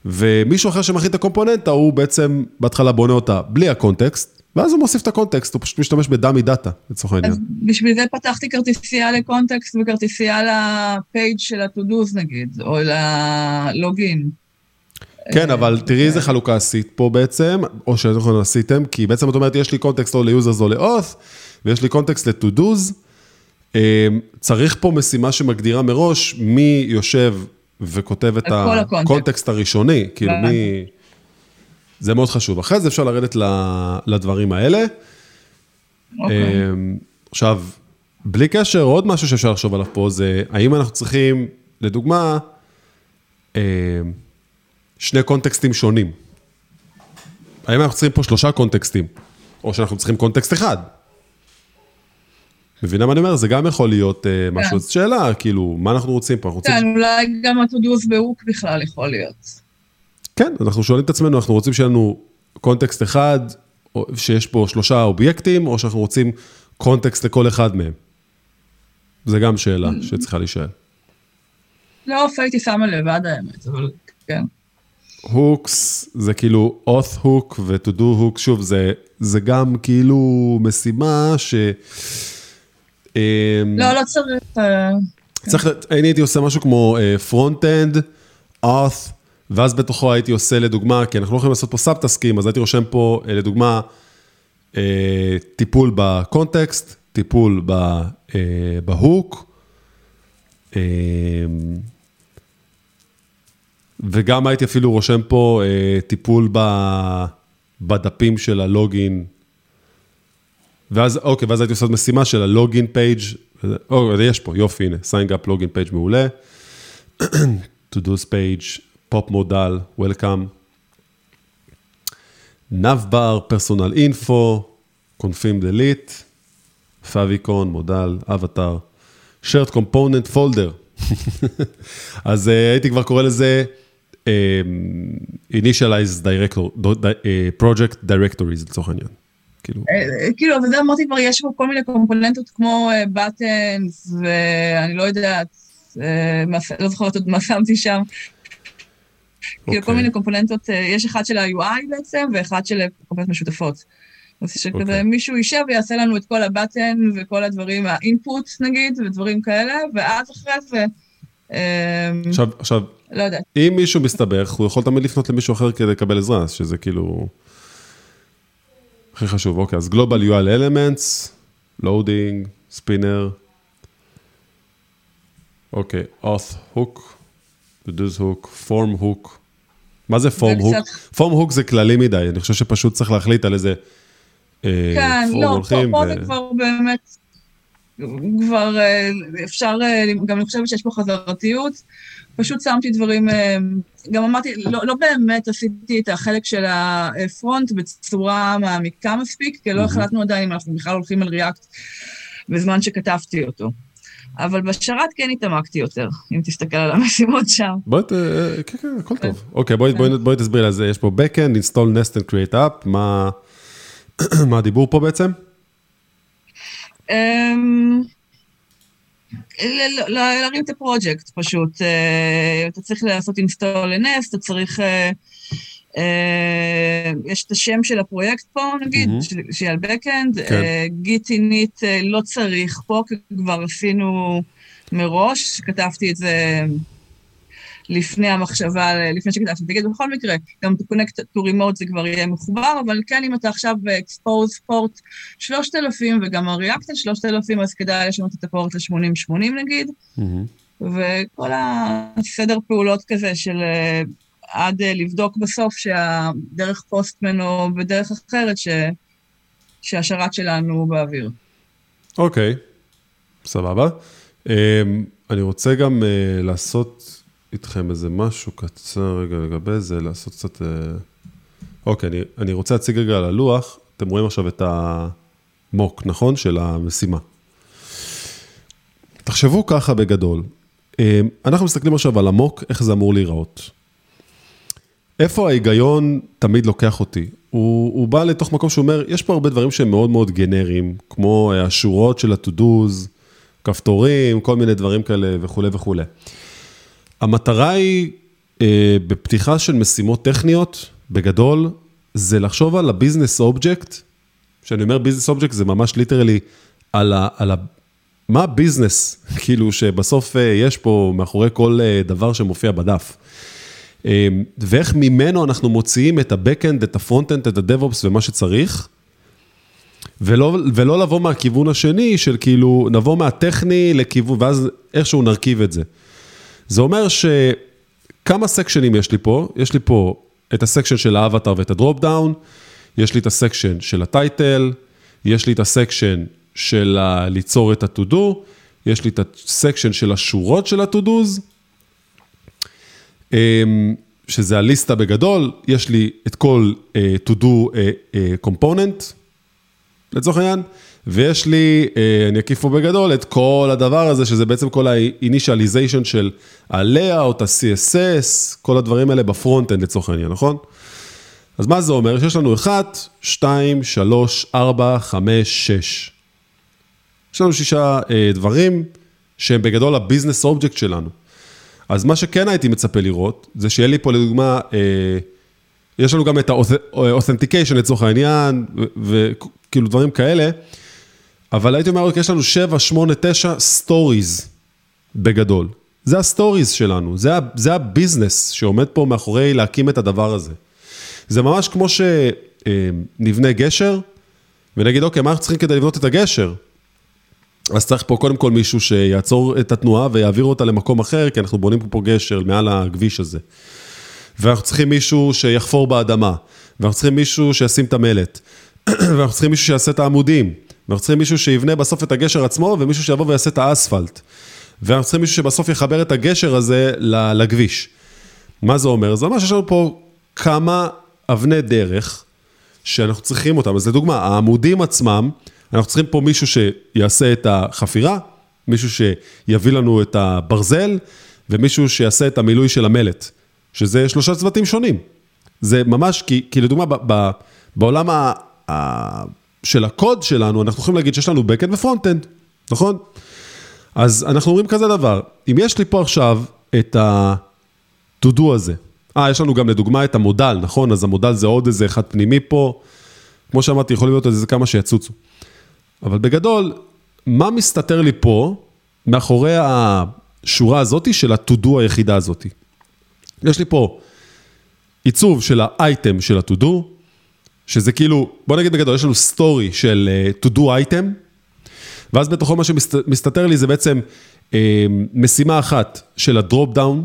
ומישהו אחר שמחליט את הקומפוננטה, הוא בעצם בהתחלה בונה אותה בלי ה context, ואז הוא מוסיף את ה context, הוא פשוט משתמש ב dummy data, לצורך העניין. אז בשביל זה פתחתי כרטיסייה ל context וכרטיסייה ל page של ה to-do's נגיד, או ל login. כן, אבל תראי איזה חלוקה עשית פה בעצם, או שאתם יכולים עשיתם, כי בעצם את אומרת, יש לי context או ל users או ל auth, ויש לי context ל to-do's. אמ, צריך פה משימה שמגדירה מראש מי יושב וכותב את ה context הראשוני, כאילו מי... זה מאוד חשוב. אחרי זה אפשר לרדת לדברים האלה. אוקיי. אמ, עכשיו, בלי קשר, עוד משהו שאפשר לחשוב עליו פה זה, האם אנחנו צריכים, לדוגמה, אמ, שני קונטקסטים שונים. האם אנחנו צריכים פה שלושה קונטקסטים, או שאנחנו צריכים קונטקסט אחד. מבינה מה אני אומר? זה גם יכול להיות uh, משהו, אז שאלה, כאילו, מה אנחנו רוצים פה? אנחנו רוצים... כן, אולי גם הטודיוס בהוק בכלל יכול להיות. כן, אנחנו שואלים את עצמנו, אנחנו רוצים שיהיה לנו קונטקסט אחד, שיש פה שלושה אובייקטים, או שאנחנו רוצים קונטקסט לכל אחד מהם. זה גם שאלה. שצריכה להישאל. לא, הייתי שמה לבד האמת, אבל כן. הוקס זה כאילו auth hook ו-to do hook, שוב, זה, זה גם כאילו משימה ש... אמ, לא, לא צריך... אה, צריך, אני הייתי עושה משהו כמו front-end, אה, auth, ואז בתוכו הייתי עושה לדוגמה, כי אנחנו לא יכולים לעשות פה סאב-טסקים, אז הייתי רושם פה אה, לדוגמה, טיפול בקונטקסט, טיפול בהוק, וגם הייתי אפילו רושם פה טיפול בדפים של הלוגין ואז, אוקיי, ואז הייתי עושה משימה של ה login page, אוקיי, יש פה, יופי, הנה, sign up login page מעולה. to do's page, pop modal, welcome. nav personal info, confirm delete, favicon, modal, avatar, shared component folder. אז uh, הייתי כבר קורא לזה um, initialize director, uh, project directories לצורך העניין. כאילו... אה, אה, כאילו, וזה אמרתי כבר, יש פה כל מיני קומפוננטות כמו אה, ואני לא יודעת, לא זוכרת עוד מה שמתי שם. כאילו, כל אוקיי. מיני קומפוננטות, יש אחד של ה-UI בעצם, ואחד של קומפוננטות משותפות. אז שכזה אוקיי. מישהו יישב ויעשה לנו את כל הבטן וכל הדברים, האינפוט נגיד, ודברים כאלה, ואז אחרי זה... עכשיו, עכשיו, לא יודעת. אם מישהו מסתבך, הוא יכול תמיד לפנות למישהו אחר כדי לקבל עזרה, שזה כאילו... הכי חשוב, אוקיי, אז Global UL Elements, Loading, Spinner, אוקיי, auth hook, reduce hook, form hook. מה זה form hook? form hook זה כללי מדי, אני חושב שפשוט צריך להחליט על איזה אה, כן, לא, פה זה כבר באמת, כבר אה, אפשר, אה, גם אני חושבת שיש פה חזרתיות. פשוט שמתי דברים, אה, גם אמרתי, לא, לא באמת עשיתי את החלק של הפרונט בצורה מעמיקה מספיק, כי לא החלטנו עדיין אם אנחנו בכלל הולכים על ריאקט בזמן שכתבתי אותו. אבל בשרת כן התעמקתי יותר, אם תסתכל על המשימות שם. בואי, כן, כן, הכל טוב. אוקיי, בואי, בואי, בואי תסביר על זה, יש פה Backend, install nest and create up, מה, מה הדיבור פה בעצם? אמ, להרים את הפרויקט פשוט. אה, אתה צריך לעשות אינסטול לנס, אתה צריך... אה, אה, יש את השם של הפרויקט פה, נגיד, שיהיה על בקאנד. גיט אינית לא צריך פה, כי כבר עשינו מראש, כתבתי את זה לפני המחשבה, לפני שכתבתי, תגיד, בכל מקרה, גם to connect to remote זה כבר יהיה מחובר, אבל כן, אם אתה עכשיו ב-expose port 3,000 וגם ה-react על 3,000, אז כדאי לשנות את הפורט ל-80-80 נגיד, mm-hmm. וכל הסדר פעולות כזה של אה, עד אה, לבדוק בסוף שהדרך פוסטמן או בדרך אחרת, ש... שהשרת שלנו באוויר. אוקיי, okay. סבבה. Um, אני רוצה גם uh, לעשות איתכם איזה משהו קצר רגע לגבי זה, לעשות קצת... אה, אוקיי, אני, אני רוצה להציג רגע על הלוח, אתם רואים עכשיו את המוק, נכון? של המשימה. תחשבו ככה בגדול, אה, אנחנו מסתכלים עכשיו על ה mock, איך זה אמור להיראות. איפה ההיגיון תמיד לוקח אותי? הוא, הוא בא לתוך מקום שאומר, יש פה הרבה דברים שהם מאוד מאוד גנריים, כמו השורות של ה to-do's, כפתורים, כל מיני דברים כאלה וכולי וכולי. המטרה היא, אה, בפתיחה של משימות טכניות, בגדול, זה לחשוב על ה business object כשאני אומר business object זה ממש literally על ה... על ה מה ה business, כאילו שבסוף יש פה מאחורי כל דבר שמופיע בדף. ואיך ממנו אנחנו מוציאים את ה-Backend, את ה-Frontend, את ה-DevOps ומה שצריך. ולא, ולא לבוא מהכיוון השני של כאילו, נבוא מהטכני לכיוון, ואז איכשהו נרכיב את זה. זה אומר שכמה section־ים יש לי פה, יש לי פה את ה section של האבטר ואת ה drop down, יש לי את ה section של ה title, יש לי את ה section של ה- ליצור את ה-to-do, יש לי את ה section של השורות של ה-to-do's, אמ, שזה הליסטה בגדול, יש לי את כל uh, to-do uh, uh, component, לצורך העניין, ויש לי, uh, אני אקיף פה בגדול, את כל הדבר הזה, שזה בעצם כל ה-initialization של ה-layout, ה-CSS, כל הדברים האלה ב frontend לצורך העניין, נכון? אז מה זה אומר? שיש לנו 1, 2, 3, 4, 5, 6. יש לנו שישה uh, דברים שהם בגדול ה business object שלנו. אז מה שכן הייתי מצפה לראות, זה שיהיה לי פה לדוגמה, אה, יש לנו גם את ה-authentication לצורך העניין, וכאילו דברים כאלה, אבל הייתי אומר, יש לנו 7, 8, 9 stories בגדול. זה ה stories שלנו, זה, זה ה business שעומד פה מאחורי להקים את הדבר הזה. זה ממש כמו שנבנה גשר, ונגיד, אוקיי, מה אנחנו צריכים כדי לבנות את הגשר? אז צריך פה קודם כל מישהו שיעצור את התנועה ויעביר אותה למקום אחר, כי אנחנו בונים פה גשר מעל הכביש הזה. ואנחנו צריכים מישהו שיחפור באדמה, ואנחנו צריכים מישהו שישים את המלט, ואנחנו צריכים מישהו שיעשה את העמודים, ואנחנו צריכים מישהו שיבנה בסוף את הגשר עצמו, ומישהו שיבוא ויעשה את האספלט. ואנחנו צריכים מישהו שבסוף יחבר את הגשר הזה לכביש. מה זה אומר? זה אומר שיש לנו פה כמה אבני דרך שאנחנו צריכים אותם. אז לדוגמה, העמודים עצמם, אנחנו צריכים פה מישהו שיעשה את החפירה, מישהו שיביא לנו את הברזל, ומישהו שיעשה את המילוי של המלט, שזה שלושה צוותים שונים. זה ממש, כי, כי לדוגמה, ב, ב, בעולם ה, ה, של הקוד שלנו, אנחנו יכולים להגיד שיש לנו backend ו frontend, נכון? אז אנחנו אומרים כזה דבר, אם יש לי פה עכשיו את ה-to-do הזה, אה, יש לנו גם לדוגמה את המודל, נכון? אז המודל זה עוד איזה אחד פנימי פה, כמו שאמרתי, יכול להיות איזה כמה שיצוצו. אבל בגדול, מה מסתתר לי פה, מאחורי השורה הזאתי של ה-to-do היחידה הזאתי? יש לי פה עיצוב של האייטם של ה-to-do, שזה כאילו, בוא נגיד בגדול, יש לנו סטורי של uh, to-do item, ואז בתוכו מה שמסתתר לי זה בעצם uh, משימה אחת של ה-drop down,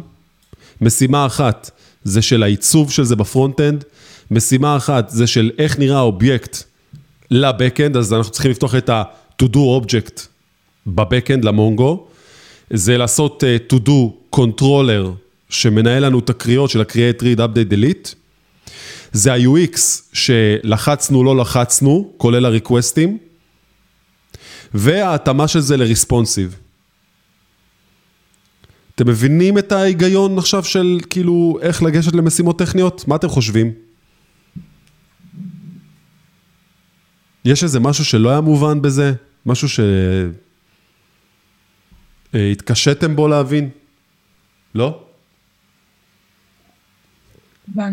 משימה אחת זה של העיצוב של זה ב frontend, משימה אחת זה של איך נראה האובייקט ל backend, אז אנחנו צריכים לפתוח את ה-to-do object ב backend, למונגו. זה לעשות uh, to-do controller שמנהל לנו את הקריאות של ה-create, read, update, delete. זה ה-UX שלחצנו, לא לחצנו, כולל הריקווסטים. וההתאמה של זה לריספונסיב. אתם מבינים את ההיגיון עכשיו של כאילו איך לגשת למשימות טכניות? מה אתם חושבים? יש איזה משהו שלא היה מובן בזה? משהו שהתקשיתם בו להבין? לא? מובן.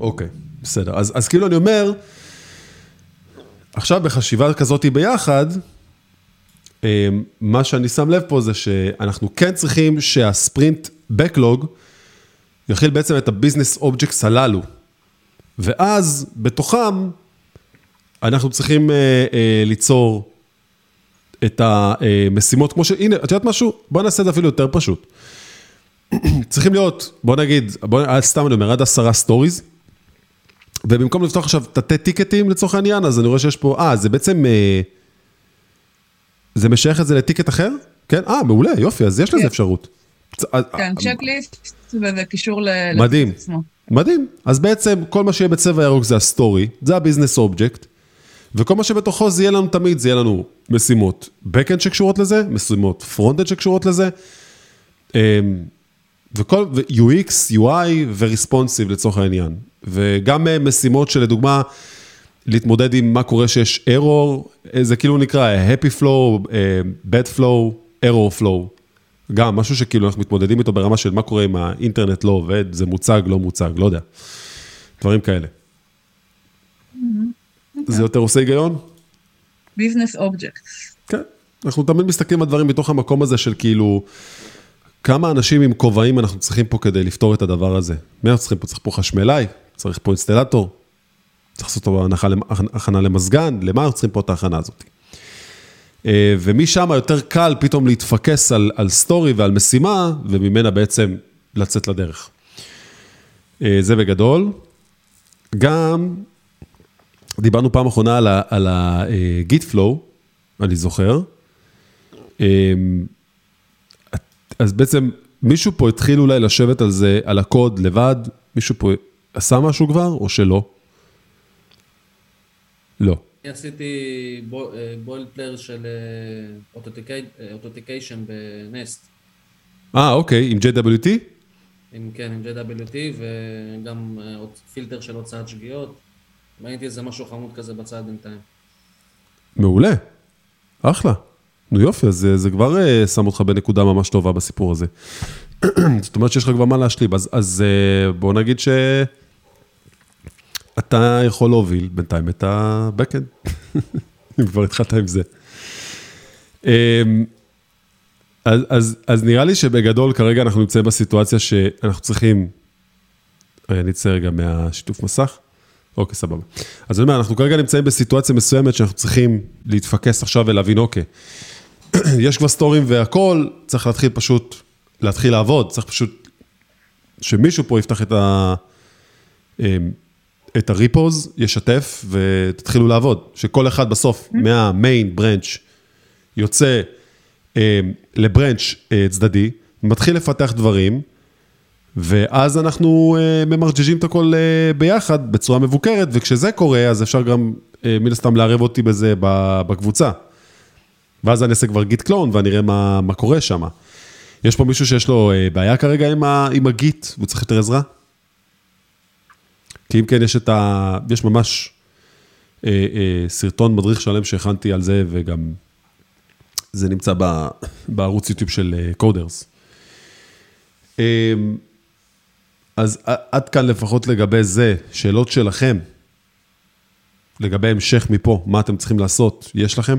אוקיי, בסדר. אז, אז כאילו אני אומר, עכשיו בחשיבה כזאת ביחד, מה שאני שם לב פה זה שאנחנו כן צריכים שה sprint backlog יכיל בעצם את ה business objects הללו. ואז בתוכם אנחנו צריכים אה, אה, ליצור את המשימות כמו ש... הנה, את יודעת משהו? בוא נעשה את זה אפילו יותר פשוט. צריכים להיות, בוא נגיד, בוא, סתם אני אומר, עד עשרה stories, ובמקום לפתוח עכשיו תתי ticket־ים לצורך העניין, אז אני רואה שיש פה, אה, זה בעצם, אה, זה משייך את זה ל ticket אחר? כן? אה, מעולה, יופי, אז יש לזה אפשרות. כן, checklist, וזה קישור ל... מדהים, מדהים. אז בעצם כל מה שיהיה בצבע ירוק זה ה story, זה ה business object, וכל מה שבתוכו זה יהיה לנו תמיד, זה יהיה לנו משימות backend שקשורות לזה, משימות frontend שקשורות לזה, וכל, UX, UI ו-responsive לצורך העניין. וגם משימות שלדוגמה, להתמודד עם מה קורה שיש error, זה כאילו נקרא happy flow, bad flow, error flow. גם משהו שכאילו אנחנו מתמודדים איתו ברמה של מה קורה אם האינטרנט לא עובד, זה מוצג, לא מוצג, לא יודע. דברים כאלה. זה יותר עושה היגיון? Business object. כן, אנחנו תמיד מסתכלים על דברים מתוך המקום הזה של כאילו, כמה אנשים עם כובעים אנחנו צריכים פה כדי לפתור את הדבר הזה. מי אנחנו צריכים פה? צריך פה חשמלאי, צריך פה אינסטלטור, צריך לעשות פה הכנה למזגן, למה אנחנו צריכים פה את ההכנה הזאת? אה, ומשם יותר קל פתאום להתפקס על, על story ועל משימה, וממנה בעצם לצאת לדרך. אה, זה בגדול. גם דיברנו פעם אחרונה על ה-Git flow, אני זוכר. אה, אז בעצם מישהו פה התחיל אולי לשבת על זה, על הקוד לבד, מישהו פה עשה משהו כבר או שלא? לא. אני עשיתי בוילד פלייר של אותנטיקיישן בנסט. אה, אוקיי, עם JWT? עם, כן, עם JWT וגם פילטר של הוצאת שגיאות. ראיתי איזה משהו חמוד כזה בצד בינתיים. מעולה, אחלה. נו יופי, אז זה כבר שם אותך בנקודה ממש טובה בסיפור הזה. זאת אומרת שיש לך כבר מה להשלים, אז, אז בוא נגיד ש... אתה יכול להוביל בינתיים את ה-Backend, אם כבר התחלת עם זה. אמ, אז, אז, אז נראה לי שבגדול כרגע אנחנו נמצאים בסיטואציה שאנחנו צריכים, אני אצא רגע מהשיתוף מסך. אוקיי, סבבה. אז אני אומר, אנחנו כרגע נמצאים בסיטואציה מסוימת שאנחנו צריכים להתפקס עכשיו ולהבין, אוקיי, יש כבר סטורים והכל, צריך להתחיל פשוט, להתחיל לעבוד, צריך פשוט שמישהו פה יפתח את ה... את הריפוז, ישתף ותתחילו לעבוד. שכל אחד בסוף mm-hmm. מהמיין ברנץ' יוצא אה, לברנץ' אה, צדדי, מתחיל לפתח דברים, ואז אנחנו אה, ממרג'ג'ים את הכל אה, ביחד בצורה מבוקרת, וכשזה קורה, אז אפשר גם אה, מן הסתם לערב אותי בזה בקבוצה. ואז אני אעשה כבר גיט קלון ואני אראה מה, מה קורה שם. יש פה מישהו שיש לו אה, בעיה כרגע עם, ה, עם הגיט, והוא צריך יותר עזרה? כי אם כן, יש את ה... יש ממש אה, אה, סרטון מדריך שלם שהכנתי על זה, וגם זה נמצא ב, בערוץ יוטיוב של קודרס. אה, אה, אז עד כאן לפחות לגבי זה, שאלות שלכם, לגבי המשך מפה, מה אתם צריכים לעשות, יש לכם?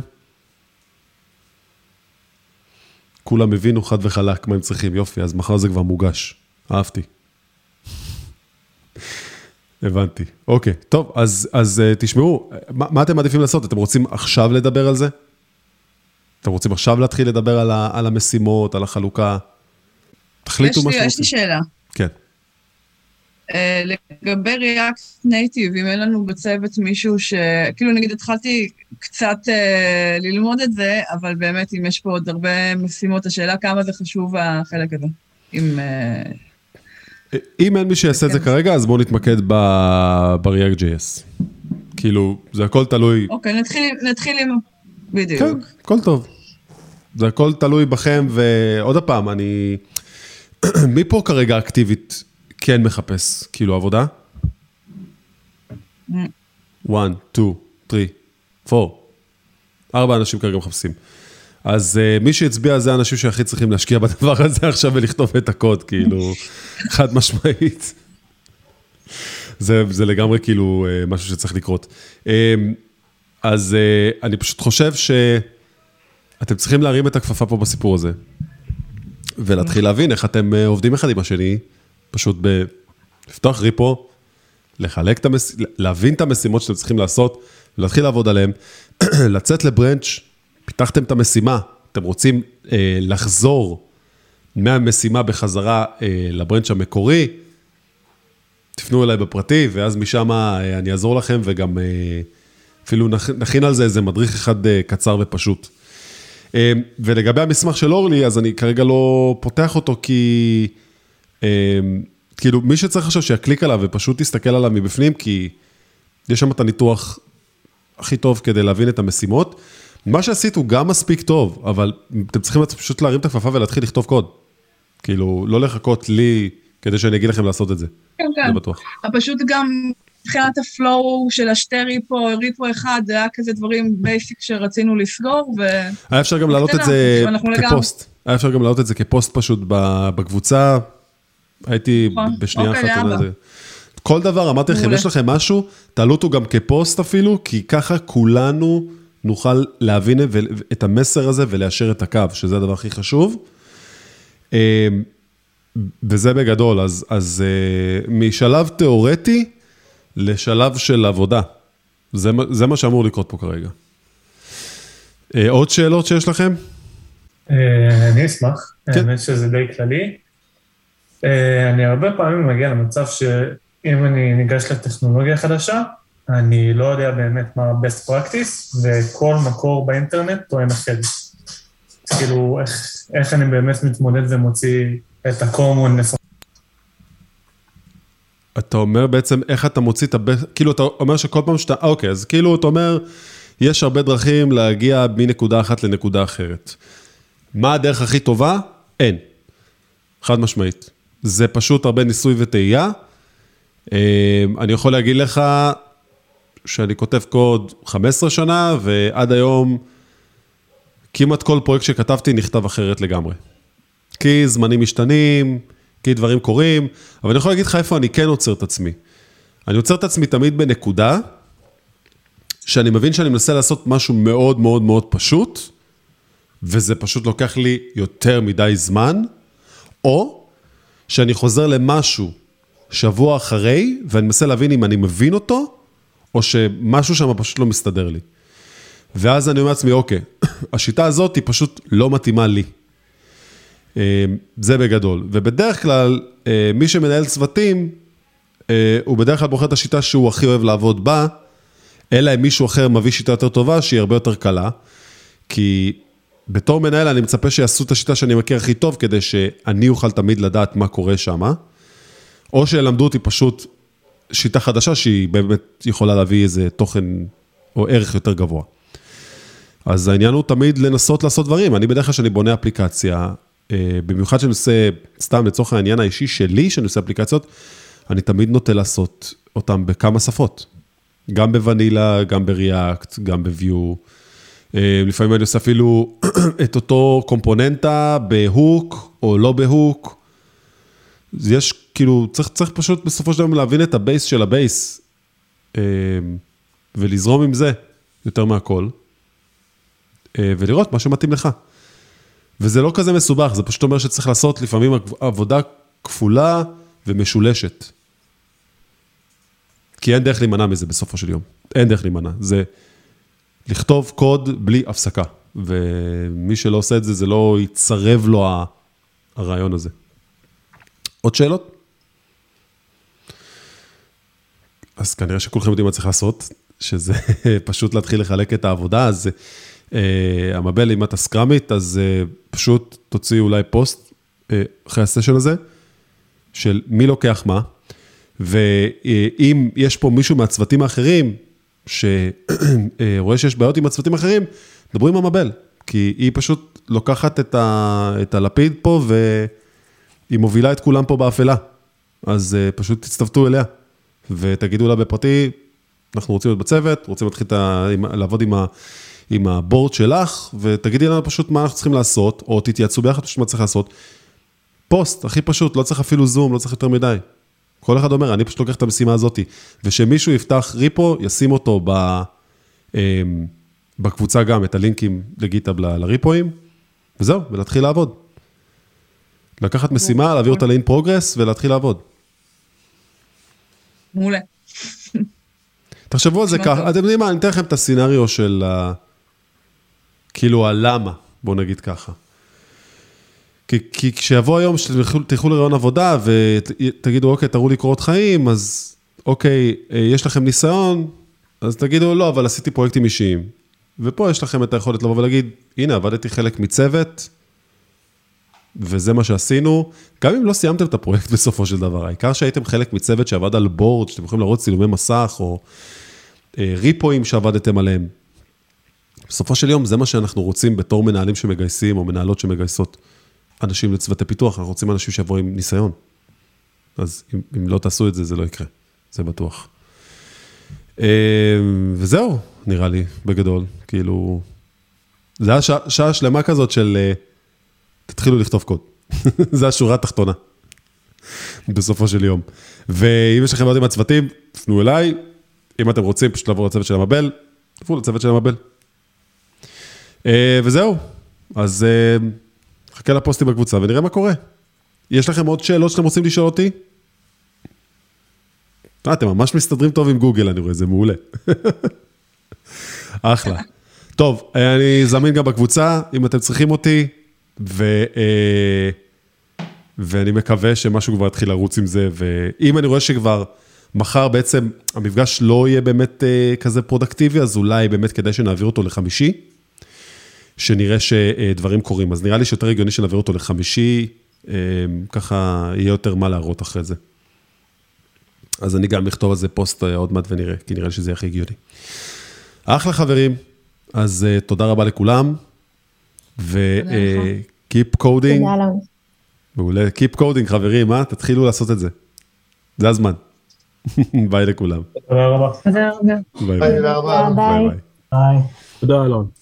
כולם הבינו חד וחלק מה הם צריכים, יופי, אז מחר זה כבר מוגש, אהבתי. הבנתי, אוקיי, טוב, אז, אז uh, תשמעו, מה, מה אתם מעדיפים לעשות? אתם רוצים עכשיו לדבר על זה? אתם רוצים עכשיו להתחיל לדבר על, ה, על המשימות, על החלוקה? תחליטו מה שאתם רוצים. יש לי שאלה. כן. Uh, לגבי React Native, אם אין לנו בצוות מישהו ש... כאילו נגיד התחלתי קצת uh, ללמוד את זה, אבל באמת אם יש פה עוד הרבה משימות, השאלה כמה זה חשוב החלק הזה. אם... Uh... אם אין מי שיעשה את זה כן. כרגע, אז בואו נתמקד ב-React.js. כאילו, זה הכל תלוי... אוקיי, נתחיל עם... בדיוק. כן, הכל טוב. זה הכל תלוי בכם, ועוד פעם, אני... מי פה כרגע אקטיבית כן מחפש, כאילו, עבודה? 1, 2, 3, 4. ארבע אנשים כרגע מחפשים. אז uh, מי שהצביע זה האנשים שהכי צריכים להשקיע בדבר הזה עכשיו ולכתוב את הקוד, כאילו, חד משמעית. זה, זה לגמרי כאילו uh, משהו שצריך לקרות. Um, אז uh, אני פשוט חושב שאתם צריכים להרים את הכפפה פה בסיפור הזה, ולהתחיל להבין איך אתם uh, עובדים אחד עם השני, פשוט ב... לפתוח ריפו, לחלק את המש... להבין את המשימות שאתם צריכים לעשות, ולהתחיל לעבוד עליהן, לצאת לברנץ' פיתחתם את המשימה, אתם רוצים אה, לחזור מהמשימה בחזרה אה, לברנץ' המקורי, תפנו אליי בפרטי, ואז משם אה, אני אעזור לכם, וגם אה, אפילו נכין על זה איזה מדריך אחד אה, קצר ופשוט. אה, ולגבי המסמך של אורלי, אז אני כרגע לא פותח אותו, כי אה, כאילו, מי שצריך עכשיו שיקליק עליו ופשוט יסתכל עליו מבפנים, כי יש שם את הניתוח הכי טוב כדי להבין את המשימות. מה שעשית הוא גם מספיק טוב, אבל אתם צריכים פשוט להרים את הכפפה ולהתחיל לכתוב קוד. כאילו, לא לחכות לי כדי שאני אגיד לכם לעשות את זה. כן, כן. זה בטוח. פשוט גם מבחינת ה flow של השתי repo, repo אחד, זה היה כזה דברים basic שרצינו לסגור, ו... היה אפשר גם להעלות את זה כפוסט. היה אפשר גם להעלות את זה כפוסט פשוט בקבוצה. הייתי נכון. בשנייה אוקיי, אחת. כל דבר, אמרתי לכם, יש לכם משהו, תעלו אותו גם כפוסט אפילו, כי ככה כולנו... נוכל להבין את המסר הזה וליישר את הקו, שזה הדבר הכי חשוב. אה, וזה בגדול, אז, אז אה, משלב תיאורטי לשלב של עבודה. זה, זה מה שאמור לקרות פה כרגע. עוד שאלות שיש לכם? אני אשמח, כן. האמת שזה די כללי. אני הרבה פעמים מגיע למצב שאם אני ניגש לטכנולוגיה חדשה, אני לא יודע באמת מה best practice, וכל מקור באינטרנט טוען אחרת. כאילו, איך, איך אני באמת מתמודד ומוציא את ה-common. אתה אומר בעצם איך אתה מוציא את ה... כאילו, אתה אומר שכל פעם שאתה... אוקיי, אז כאילו, אתה אומר, יש הרבה דרכים להגיע מנקודה אחת לנקודה אחרת. מה הדרך הכי טובה? אין. חד משמעית. זה פשוט הרבה ניסוי וטעייה. אה, אני יכול להגיד לך, שאני כותב קוד 15 שנה, ועד היום כמעט כל פרויקט שכתבתי נכתב אחרת לגמרי. כי זמנים משתנים, כי דברים קורים, אבל אני יכול להגיד לך איפה אני כן עוצר את עצמי. אני עוצר את עצמי תמיד בנקודה, שאני מבין שאני מנסה לעשות משהו מאוד מאוד מאוד פשוט, וזה פשוט לוקח לי יותר מדי זמן, או שאני חוזר למשהו שבוע אחרי, ואני מנסה להבין אם אני מבין אותו, או שמשהו שם פשוט לא מסתדר לי. ואז אני אומר לעצמי, אוקיי, השיטה הזאת היא פשוט לא מתאימה לי. אה, זה בגדול. ובדרך כלל, אה, מי שמנהל צוותים, אה, הוא בדרך כלל בוחר את השיטה שהוא הכי אוהב לעבוד בה, אלא אם מישהו אחר מביא שיטה יותר טובה, שהיא הרבה יותר קלה. כי בתור מנהל אני מצפה שיעשו את השיטה שאני מכיר הכי טוב, כדי שאני אוכל תמיד לדעת מה קורה שם. או שילמדו אותי פשוט שיטה חדשה שהיא באמת יכולה להביא איזה תוכן או ערך יותר גבוה. אז העניין הוא תמיד לנסות לעשות דברים. אני בדרך כלל כשאני בונה אפליקציה, אה, במיוחד שאני עושה, סתם לצורך העניין האישי שלי, שאני עושה אפליקציות, אני תמיד נוטה לעשות אותם בכמה שפות. גם בוונילה, גם ב React, גם ב Vue. אה, לפעמים אני עושה אפילו את אותו קומפוננטה ב hook או לא ב hook. יש כאילו, צריך, צריך פשוט בסופו של דבר להבין את ה base של ה base, אה, ולזרום עם זה יותר מהכל, אה, ולראות מה שמתאים לך. וזה לא כזה מסובך, זה פשוט אומר שצריך לעשות לפעמים עבודה כפולה ומשולשת. כי אין דרך להימנע מזה בסופו של יום. אין דרך להימנע. זה לכתוב קוד בלי הפסקה. ומי שלא עושה את זה, זה לא יצרב לו הרעיון הזה. עוד שאלות? אז כנראה שכולכם יודעים מה צריך לעשות, שזה פשוט להתחיל לחלק את העבודה, אז uh, המבל, אם אתה סקראמית, אז uh, פשוט תוציא אולי פוסט uh, אחרי הסשן הזה, של מי לוקח מה, ואם יש פה מישהו מהצוותים האחרים, שרואה שיש בעיות עם הצוותים האחרים, דברו עם המבל, כי היא פשוט לוקחת את, ה, את הלפיד פה, והיא מובילה את כולם פה באפלה. אז uh, פשוט תצטוותו אליה. ותגידו לה בפרטי, אנחנו רוצים להיות בצוות, רוצים להתחיל ה, לעבוד עם, ה, עם הבורד שלך, ותגידי לנו פשוט מה אנחנו צריכים לעשות, או תתייעצו ביחד פשוט מה צריך לעשות. פוסט, הכי פשוט, לא צריך אפילו זום, לא צריך יותר מדי. כל אחד אומר, אני פשוט לוקח את המשימה הזאת, ושמישהו יפתח ריפו, ישים אותו ב, אמ, בקבוצה גם, את הלינקים לגיטאב לריפואים, וזהו, ולהתחיל לעבוד. לקחת משימה, להעביר אותה ל-in progress ולהתחיל לעבוד. מעולה. תחשבו על זה ככה, אתם יודעים מה, אני אתן לכם את הסצנריו של ה... כאילו הלמה, בואו נגיד ככה. כי, כי כשיבוא היום שתלכו לרעיון עבודה ותגידו, אוקיי, תראו לי קורות חיים, אז אוקיי, יש לכם ניסיון, אז תגידו, לא, אבל עשיתי פרויקטים אישיים. ופה יש לכם את היכולת לבוא ולהגיד, הנה, עבדתי חלק מצוות, וזה מה שעשינו, גם אם לא סיימתם את הפרויקט בסופו של דבר, העיקר שהייתם חלק מצוות שעבד על בורד, שאתם יכולים לראות צילומי מסך, או אה, ריפואים שעבדתם עליהם. בסופו של יום זה מה שאנחנו רוצים בתור מנהלים שמגייסים, או מנהלות שמגייסות אנשים לצוותי פיתוח, אנחנו רוצים אנשים שיבואו עם ניסיון. אז אם, אם לא תעשו את זה, זה לא יקרה, זה בטוח. אה, וזהו, נראה לי, בגדול, כאילו, זה היה שעה, שעה שלמה כזאת של... אה, תתחילו לכתוב קוד. זה השורה התחתונה, בסופו של יום. ואם יש לכם בעיות עם הצוותים, תפנו אליי. אם אתם רוצים פשוט לעבור לצוות של המבל, תפנו לצוות של המבל. אה, וזהו, אז אה, חכה לפוסטים בקבוצה ונראה מה קורה. יש לכם עוד שאלות שאתם רוצים לשאול אותי? אה, אתם ממש מסתדרים טוב עם גוגל, אני רואה, זה מעולה. אחלה. טוב, אה, אני זמין גם בקבוצה, אם אתם צריכים אותי, ו, אה, ואני מקווה שמשהו כבר יתחיל לרוץ עם זה, ואם אני רואה שכבר מחר בעצם המפגש לא יהיה באמת אה, כזה פרודקטיבי, אז אולי באמת כדאי שנעביר אותו לחמישי, שנראה שדברים קורים. אז נראה לי שיותר הגיוני שנעביר אותו לחמישי, אה, ככה יהיה יותר מה להראות אחרי זה. אז אני גם אכתוב על זה פוסט עוד מעט ונראה, כי נראה לי שזה יהיה הכי הגיוני. אחלה חברים, אז תודה רבה לכולם, ו-keep uh, coding. מעולה, keep coding חברים, אה? תתחילו לעשות את זה. זה הזמן. ביי לכולם. תודה רבה. תודה רבה. ביי ביי, תודה רבה. ביי. ביי. ביי. תודה, אלון.